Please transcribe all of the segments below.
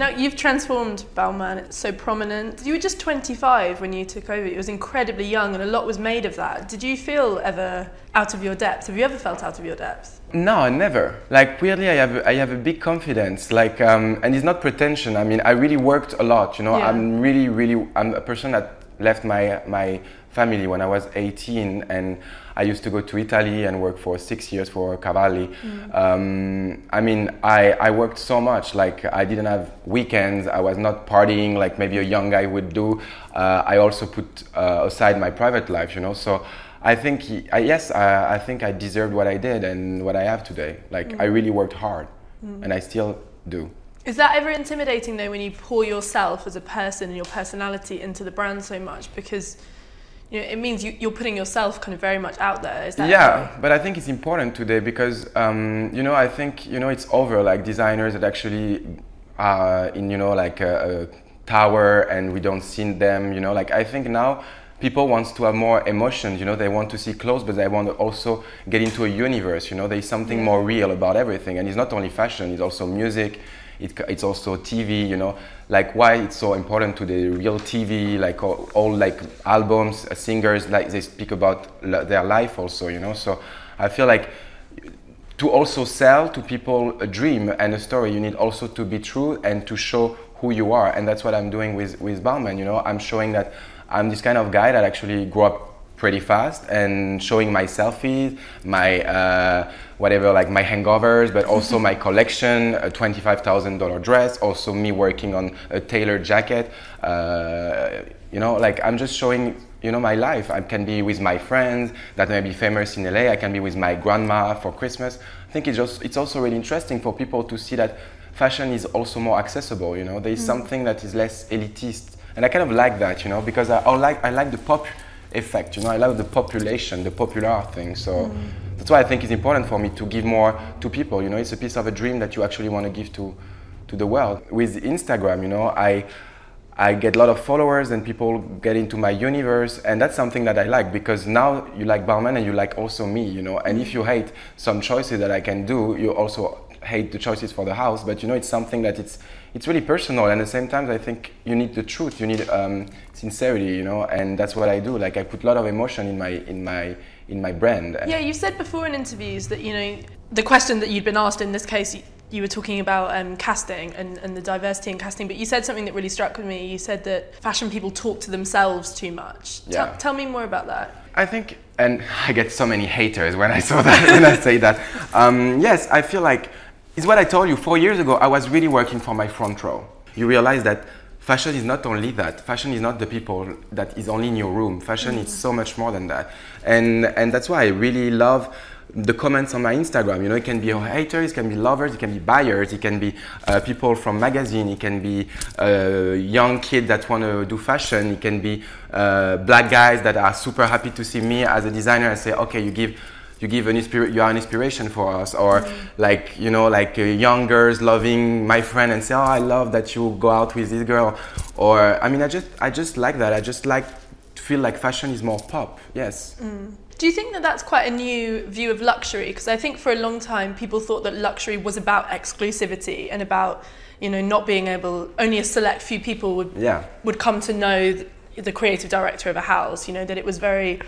Now, you've transformed Balmain, it's so prominent. You were just 25 when you took over. It was incredibly young, and a lot was made of that. Did you feel ever out of your depth? Have you ever felt out of your depth? No, never. Like weirdly, I have I have a big confidence. Like, um, and it's not pretension. I mean, I really worked a lot. You know, Yeah. I'm really, really. I'm a person that left my my family when I was 18, and I used to go to Italy and work for six years for Cavalli. Um, I mean, I I worked so much. Like, I didn't have weekends. I was not partying like maybe a young guy would do. Uh, I also put uh, aside my private life. You know, so. I think, I, yes, I, I think I deserved what I did and what I have today. Like, I really worked hard, and I still do. Is that ever intimidating though when you pour yourself as a person and your personality into the brand so much? Because you know, it means you, you're putting yourself kind of very much out there. Is that Yeah, but I think it's important today because, um, you know, I think, you know, it's over like designers that actually are in, you know, like a, a tower and we don't see them, you know, like I think now people want to have more emotions, you know, they want to see clothes, but they want to also get into a universe, you know, there's something more real about everything. And it's not only fashion, it's also music, it, it's also TV, you know, like why it's so important to the real TV, like all, all like albums, uh, singers, like they speak about l- their life also, you know, so I feel like to also sell to people a dream and a story, you need also to be true and to show who you are. And that's what I'm doing with, with Balmain, you know, I'm showing that I'm this kind of guy that actually grew up pretty fast and showing my selfies, my uh, whatever, like my hangovers, but also my collection, a $25,000 dress, also me working on a tailored jacket. Uh, you know, like I'm just showing, you know, my life. I can be with my friends that may be famous in LA. I can be with my grandma for Christmas. I think it's just, it's also really interesting for people to see that fashion is also more accessible. You know, there is something that is less elitist, and I kind of like that. You know, because I, I like I like the pop effect. You know, I love the population, the popular thing. So mm. that's why I think it's important for me to give more to people. You know, it's a piece of a dream that you actually want to give to to the world. With Instagram, you know, I I get a lot of followers and people get into my universe, and that's something that I like because now you like Balmain and you like also me, you know. And if you hate some choices that I can do, you also hate the choices for the house. But you know, it's something that it's it's really personal, and at the same time, I think you need the truth, you need um, sincerity, you know, and that's what I do. Like I put a lot of emotion in my in my in my brand. Yeah, you said before in interviews that you know the question that you'd been asked in this case. You, were talking about um, casting and, and the diversity in casting, but you said something that really struck with me. You said that fashion people talk to themselves too much. Tell- Yeah. tell me more about that. I think, and I get so many haters when I saw that, when I say that. Um, yes, I feel like it's what I told you. Four years ago, I was really working for my front row. You realize that fashion is not only that. Fashion is not the people that is only in your room. Fashion is so much more than that. And, and that's why I really love the comments on my Instagram. You know, it can be haters, it can be lovers, it can be buyers, it can be uh, people from magazine, it can be uh, young kids that want to do fashion, it can be uh, black guys that are super happy to see me as a designer and say, okay, you give. You give an inspira- you are an inspiration for us, or like you know, like uh, young girls loving my friend and say, "Oh, I love that you go out with this girl," or I mean, I just, I just like that. I just like to feel like fashion is more pop. Yes. Do you think that that's quite a new view of luxury? Because I think for a long time people thought that luxury was about exclusivity and about you know not being able only a select few people would Yeah. would come to know the, the creative director of a house. You know that it was very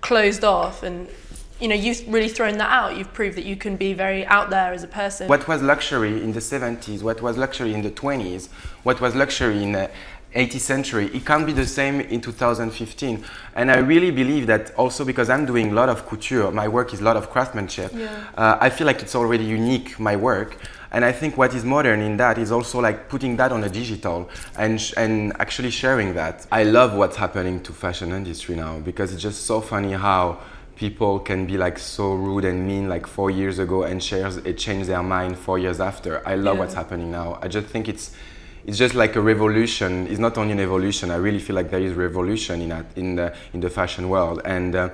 closed off and. You know, you've really thrown that out. You've proved that you can be very out there as a person. What was luxury in the 70s? What was luxury in the 20s? What was luxury in the 18th century? It can't be the same in 2015. And I really believe that also because I'm doing a lot of couture, my work is a lot of craftsmanship. Yeah. Uh, I feel like it's already unique, my work. And I think what is modern in that is also like putting that on a digital and, sh- and actually sharing that. I love what's happening to fashion industry now because it's just so funny how people can be like so rude and mean like four years ago and shares it change their mind four years after. I love Yeah. what's happening now. I just think it's it's just like a revolution. It's not only an evolution. I really feel like there is revolution in that in the in the fashion world. And uh,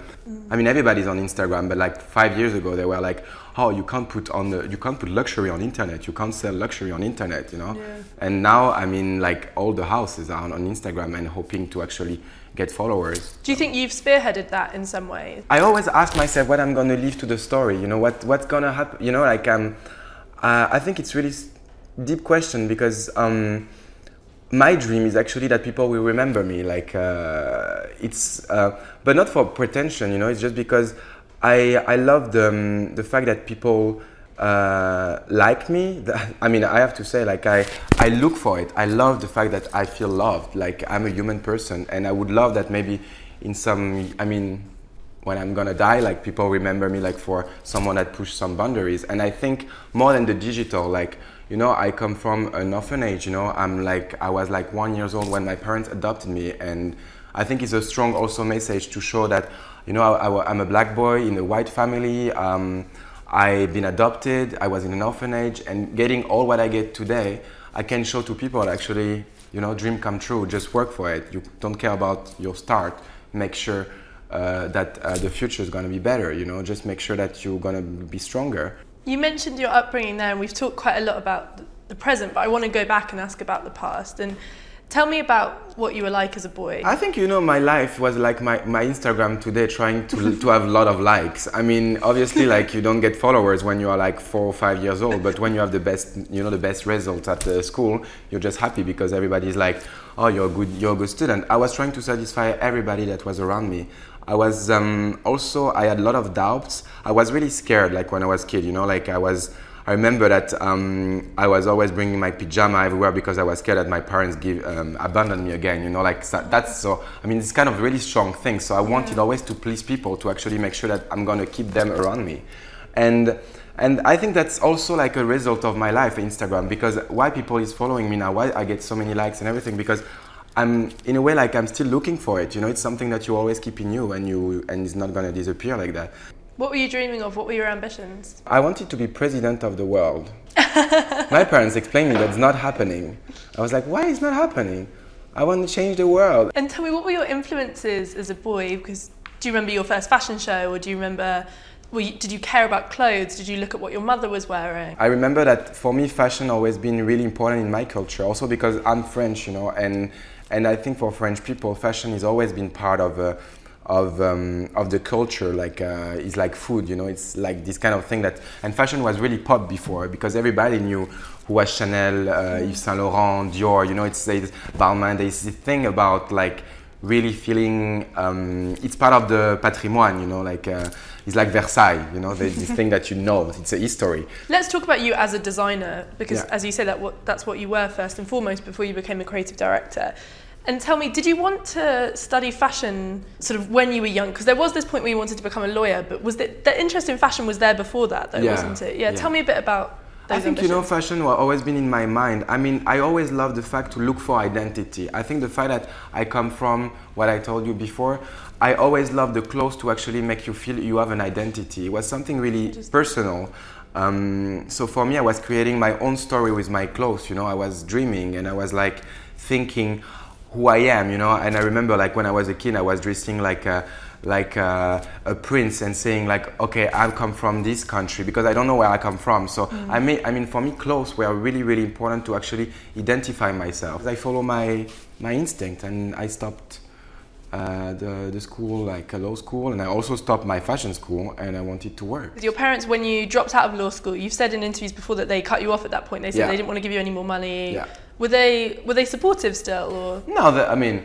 I mean everybody's on Instagram, but like five years ago they were like, oh, you can't put on the you can't put luxury on internet. You can't sell luxury on internet. You know. Yeah. And now I mean like all the houses are on, on Instagram and hoping to actually get followers. Do you think you've spearheaded that in some way? I always ask myself what I'm gonna leave to the story. You know what what's gonna happen. You know, like um, uh, I think it's really deep question because um, my dream is actually that people will remember me. Like uh, it's, uh, but not for pretension, you know. It's just because I I love the um, the fact that people uh, like me. I mean, I have to say, like I I look for it. I love the fact that I feel loved. Like I'm a human person, and I would love that maybe in some. I mean, when I'm gonna die, like people remember me like for someone that pushed some boundaries. And I think more than the digital, like you know, I come from an orphanage. You know, I'm like I was like one years old when my parents adopted me, and I think it's a strong also message to show that you know I, am a black boy in a white family. Um, I've been adopted. I was in an orphanage, and getting all what I get today, I can show to people actually, you know, dream come true. Just work for it. You don't care about your start. Make sure uh, that uh, the future is going to be better. You know, just make sure that you're going to be stronger. You mentioned your upbringing there, and we've talked quite a lot about the present, but I want to go back and ask about the past. And Tell me about what you were like as a boy. I think you know my life was like my, my Instagram today, trying to to have a lot of likes. I mean, obviously, like you don't get followers when you are like four or five years old, but when you have the best, you know, the best results at the school, you're just happy because everybody's like, oh, you're a good, you're a good student. I was trying to satisfy everybody that was around me. I was um, also I had a lot of doubts. I was really scared, like when I was kid. You know, like I was I remember that um, I was always bringing my pajama everywhere because I was scared that my parents give um, abandon me again. You know, like so that's so. I mean, it's kind of really strong thing. So I wanted always to please people to actually make sure that I'm going to keep them around me, and and I think that's also like a result of my life Instagram because why people is following me now, why I get so many likes and everything because I'm in a way like I'm still looking for it. You know, it's something that you always keep in you and you and it's not gonna disappear like that. What were you dreaming of? What were your ambitions? I wanted to be president of the world. My parents explained me that's not happening. I was like, why is not happening? I want to change the world. And tell me, what were your influences as a boy? Because do you remember your first fashion show, or do you remember? You, did you care about clothes? Did you look at what your mother was wearing? I remember that for me, fashion always been really important in my culture. Also because I'm French, you know, and and I think for French people, fashion has always been part of. Uh, of um, of the culture like uh, is like food you know? It's like this kind of thing that and fashion was really pop before because everybody knew who was Chanel uh, Yves Saint Laurent Dior you know? It's, Balmain. There's this thing about like really feeling um, it's part of the patrimoine you know? Like uh, it's like Versailles you know? There's this thing that you know. It's a history. Let's talk about you as a designer because yeah. as you said that what, that's what you were first and foremost before you became a creative director and tell me, did you want to study fashion sort of when you were young? Because there was this point where you wanted to become a lawyer, but was the, the interest in fashion was there before that, though, yeah. wasn't it? Yeah, yeah, Tell me a bit about. I think ambitions. you know fashion has always been in my mind. I mean, I always love the fact to look for identity. I think the fact that I come from what I told you before, I always love the clothes to actually make you feel you have an identity. It was something really personal. Um, so for me, I was creating my own story with my clothes. You know, I was dreaming and I was like thinking who I am, you know. And I remember like when I was a kid, I was dressing like a, like a, a, prince and saying like, okay, I come from this country because I don't know where I come from. So mm. I mean, I mean, for me, clothes were really, really important to actually identify myself. I follow my my instinct, and I stopped. Uh, the, the school, like a law school, and I also stopped my fashion school and I wanted to work. Your parents, when you dropped out of law school, you've said in interviews before that they cut you off at that point. They said yeah. they didn't want to give you any more money. Yeah. Were they were they supportive still? Or? No, the, I mean,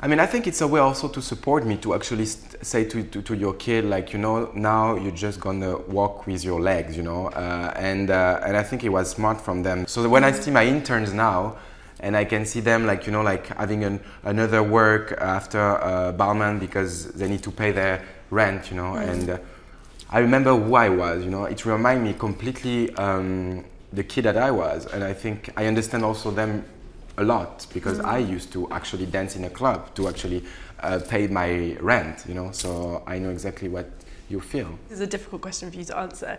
I mean, I think it's a way also to support me to actually st- say to, to, to, your kid, like, you know, now you're just gonna walk with your legs, you know, uh, and uh, and I think it was smart from them. So when I see my interns now, and I can see them like you know like having an, another work after uh, Balmain because they need to pay their rent, you know, mm. and. Uh, I remember who I was, you know. It reminded me completely um, the kid that I was, and I think I understand also them a lot because mm. I used to actually dance in a club to actually uh, pay my rent, you know. So I know exactly what you feel. This is a difficult question for you to answer.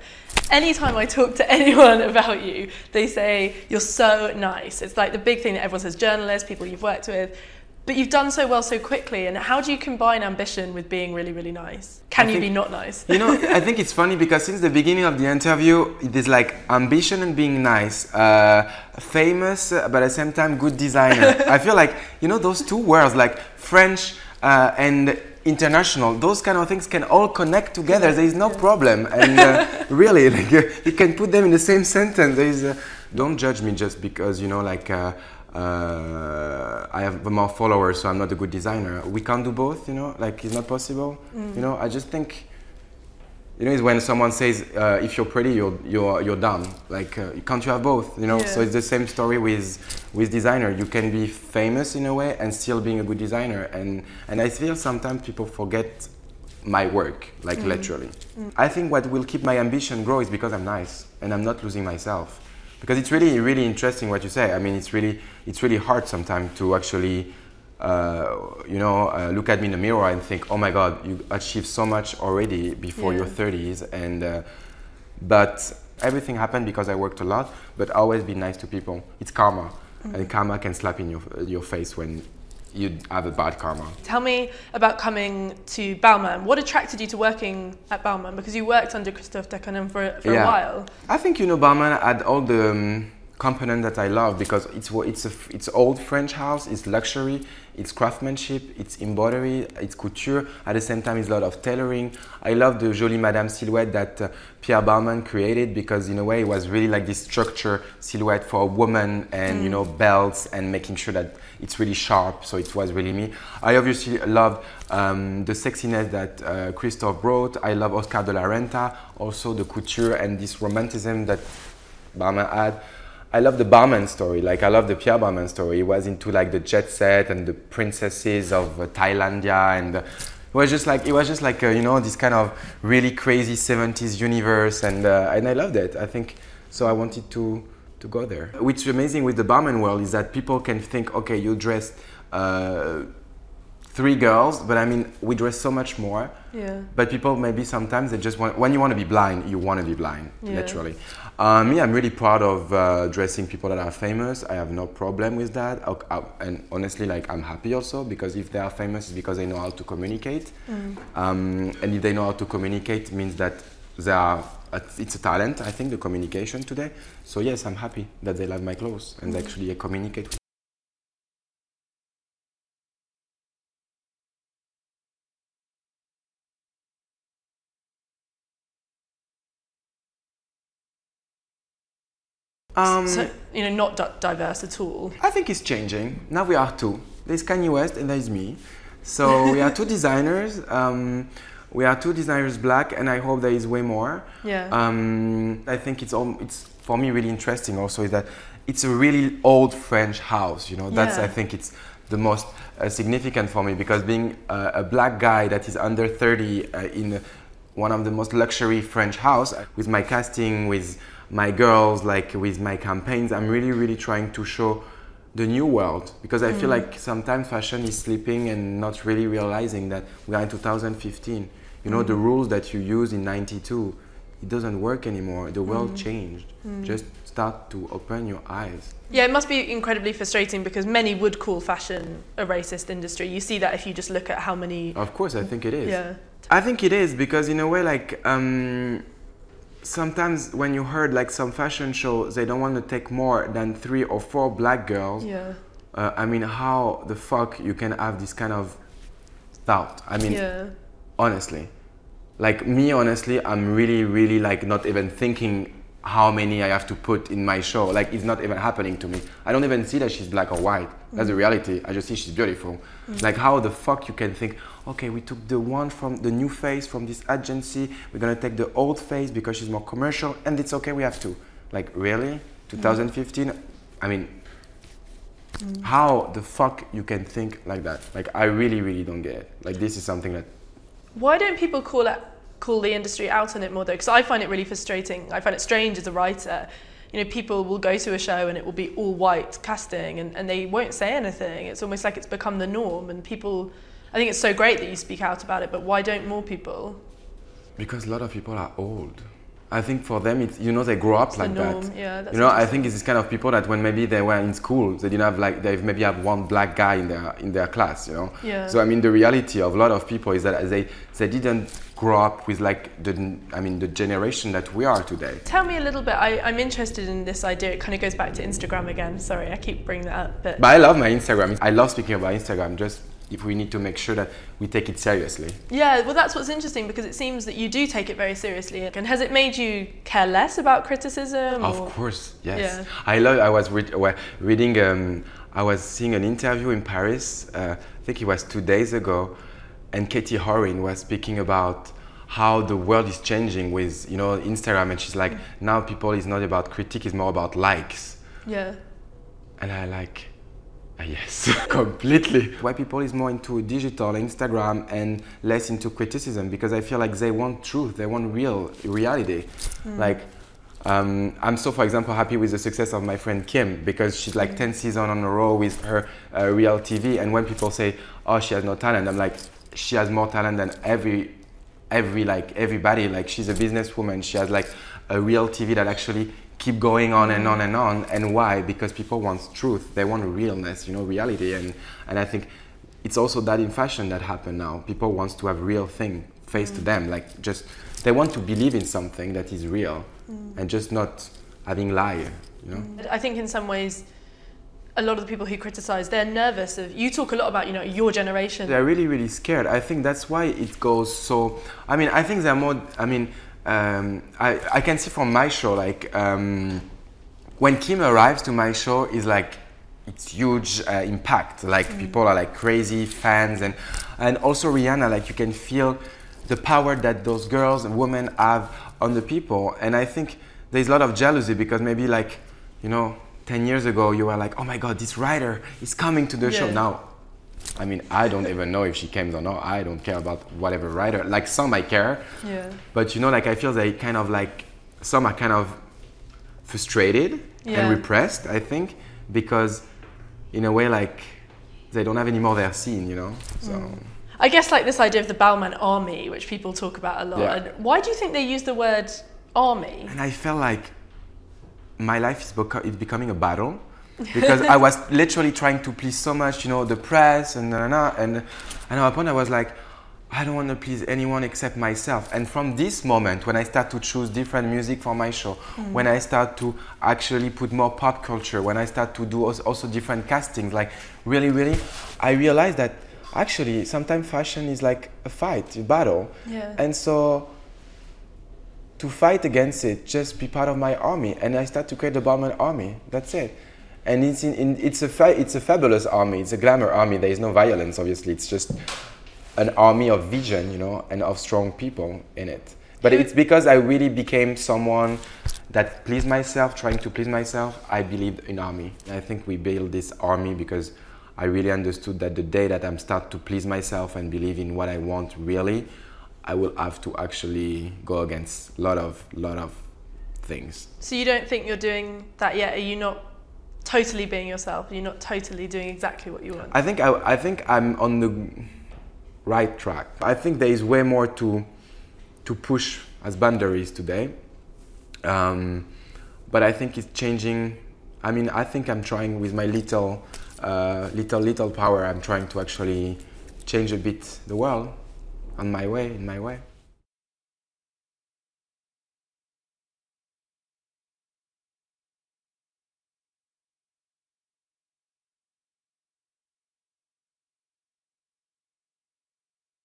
Anytime I talk to anyone about you, they say you're so nice. It's like the big thing that everyone says: journalists, people you've worked with. But you've done so well so quickly, and how do you combine ambition with being really, really nice? Can I you think, be not nice? you know, I think it's funny because since the beginning of the interview, it is like ambition and being nice, uh, famous, uh, but at the same time, good designer. I feel like, you know, those two words, like French uh, and international those kind of things can all connect together there is no problem and uh, really like uh, you can put them in the same sentence there is uh, don't judge me just because you know like uh, I have more followers, so I'm not a good designer. We can't do both, you know. Like it's not possible. Mm. You know, I just think. You know, it's when someone says, uh, "If you're pretty, you're you're you're dumb." Like, uh, can't you have both? You know. So it's the same story with with designer. You can be famous in a way and still being a good designer. And and I feel sometimes people forget my work, like literally. I think what will keep my ambition grow is because I'm nice and I'm not losing myself. Because it's really, really interesting what you say. I mean, it's really, it's really hard sometimes to actually, uh, you know, uh, look at me in the mirror and think, oh my God, you achieved so much already before your Yeah. 30s. And, uh, but everything happened because I worked a lot. But always be nice to people. It's karma, and karma can slap in your your face when you have a bad karma. Tell me about coming to Balmain. What attracted you to working at Balmain? Because you worked under Christophe Decarnin for, for a while. I think you know Balmain had all the um, component that I love because it's it's a it's old French house. It's luxury. It's craftsmanship. It's embroidery. It's couture. At the same time, it's a lot of tailoring. I love the Jolie Madame silhouette that uh, Pierre Balmain created because in a way it was really like this structure silhouette for a woman and you know belts and making sure that it's really sharp. So it was really me. I obviously love um, the sexiness that uh, Christophe brought. I love Oscar de la Renta, also the couture and this romanticism that Balmain had. I love the Balmain story. Like I love the Pierre Balmain story. He was into like the jet set and the princesses of uh, Thailandia, and uh, it was just like it was just like uh, you know this kind of really crazy 70s universe, and uh, and I loved it. I think so. I wanted to to go there. Which is amazing with the Balmain world is that people can think, okay, you dressed. Uh, Three girls, but I mean, we dress so much more. Yeah. But people maybe sometimes they just want when you want to be blind, you want to be blind, Yeah. literally. Uh, me, I'm really proud of uh, dressing people that are famous. I have no problem with that, I- I- and honestly, like I'm happy also because if they are famous, it's because they know how to communicate, um, and if they know how to communicate, means that they are. It's a talent, I think, the communication today. So yes, I'm happy that they love my clothes and they actually communicate. Um, so, you know, not di- diverse at all. I think it's changing. Now we are two. There's Kanye West and there's me. So we are two designers. Um, we are two designers black, and I hope there is way more. Yeah. Um, I think it's all, it's for me really interesting. Also, is that it's a really old French house. You know, that's Yeah. I think it's the most uh, significant for me because being uh, a black guy that is under 30 uh, in one of the most luxury French house with my casting with my girls like with my campaigns I'm mm. really really trying to show the new world because I feel mm. like sometimes fashion is sleeping and not really realizing that we are in 2015 you know the mm. rules that you use in 92 it doesn't work anymore the world changed just start to open your eyes Yeah, it must be incredibly frustrating because many would call fashion a racist industry. You see that if you just look at how many. Of course, I think it is. Yeah. I think it is because in a way, like um, sometimes when you heard like some fashion show, they don't want to take more than three or four black girls. Yeah. Uh, I mean, how the fuck you can have this kind of thought? I mean, Yeah. honestly, like me, honestly, I'm really, really like not even thinking how many I have to put in my show. Like it's not even happening to me. I don't even see that she's black or white. That's the reality. I just see she's beautiful. Like how the fuck you can think, okay, we took the one from the new face from this agency. We're gonna take the old face because she's more commercial, and it's okay. We have to. Like really, mm-hmm. 2015. I mean, how the fuck you can think like that? Like I really, really don't get it. Like this is something that Why don't people call it call the industry out on it more though? Because I find it really frustrating. I find it strange as a writer. You know, people will go to a show and it will be all white casting and, and they won't say anything. It's almost like it's become the norm and people I think it's so great that you speak out about it, but why don't more people? Because a lot of people are old. I think for them, it's you know they grow up It's the like norm. that. Yeah, that's you know, I think it's this kind of people that when maybe they were in school, they didn't have like they maybe have one black guy in their in their class. You know. Yeah. So I mean, the reality of a lot of people is that they they didn't grow up with like the I mean the generation that we are today. Tell me a little bit. I, I'm interested in this idea. It kind of goes back to Instagram again. Sorry, I keep bringing that up. But But I love my Instagram. I love speaking about Instagram. Just if we need to make sure that we take it seriously. Yeah, well, that's what's interesting because it seems that you do take it very seriously. And has it made you care less about criticism? Of or- course, yes. Yeah. I love. I was well, reading. Um, I was seeing an interview in Paris. Uh, I think it was two days ago, and Cathy Horyn was speaking about how the world is changing with you know Instagram, and she's like, now people is not about critique, it's more about likes. Yeah. And I like, yes, completely. Why people is more into digital, Instagram, and less into criticism because I feel like they want truth, they want real reality. Like, um, I'm so, for example, happy with the success of my friend Kim because she's like 10 seasons on a row with her uh, real TV. And when people say, oh, she has no talent, I'm like, she has more talent than every every like everybody like she's a businesswoman she has like a real tv that actually keep going on and on and on. And why? Because people want truth. They want realness you know reality. And and i think it's also that in fashion that happen now. People wants to have real thing face to mm. them. Like just they want to believe in something that is real mm. and just not having lie you know? Mm. I think in some ways, a lot of the people who criticize, they're nervous of. You talk a lot about, you know, your generation. they're really really scared. I think that's why it goes so i mean i think they're more i mean um, I, I can see from my show like um, when kim arrives to my show is like it's huge uh, impact. Like people are like crazy fans and and also rihanna like you can feel the power that those girls and women have on the people. And i think there's a lot of jealousy because maybe like you know 10 years ago you were like oh my god this writer is coming to the show. Now I mean, I don't even know if she came or not. I don't care about whatever writer. Like some I care, Yeah. but you know, like I feel they kind of like some are kind of frustrated Yeah. and repressed. I think because in a way, like they don't have any more their scene. You know, so Mm. I guess like this idea of the Balmain army, which people talk about a lot. Yeah. And why do you think they use the word army? and I felt like my life is, beco- is becoming a battle because I was literally trying to please so much, you know, the press and na, na, na, and and at a point I was like, I don't want to please anyone except myself. And from this moment, when I start to choose different music for my show, mm. when I start to actually put more pop culture, when I start to do also different castings, like really, really, I realized that actually sometimes fashion is like a fight, a battle. Yeah. And so to fight against it, just be part of my army. And I start to create the Balmain army. That's it. And it's, in, in, it's, a it's a fabulous army. It's a glamour army. There is no violence, obviously. It's just an army of vision, you know, and of strong people in it. But it's because I really became someone that pleased myself, trying to please myself. I believed in army. I think we built this army because I really understood that the day that I'm start to please myself and believe in what I want really, I will have to actually go against a lot of lot of things. So you don't think you're doing that yet? Are you not totally being yourself? You're not totally doing exactly what you want? I think I, I think I'm on the right track. I think there is way more to to push as boundaries today, um, but I think it's changing. I mean, I think I'm trying with my little, uh, little, little power. I'm trying to actually change a bit the world on my way, in my way.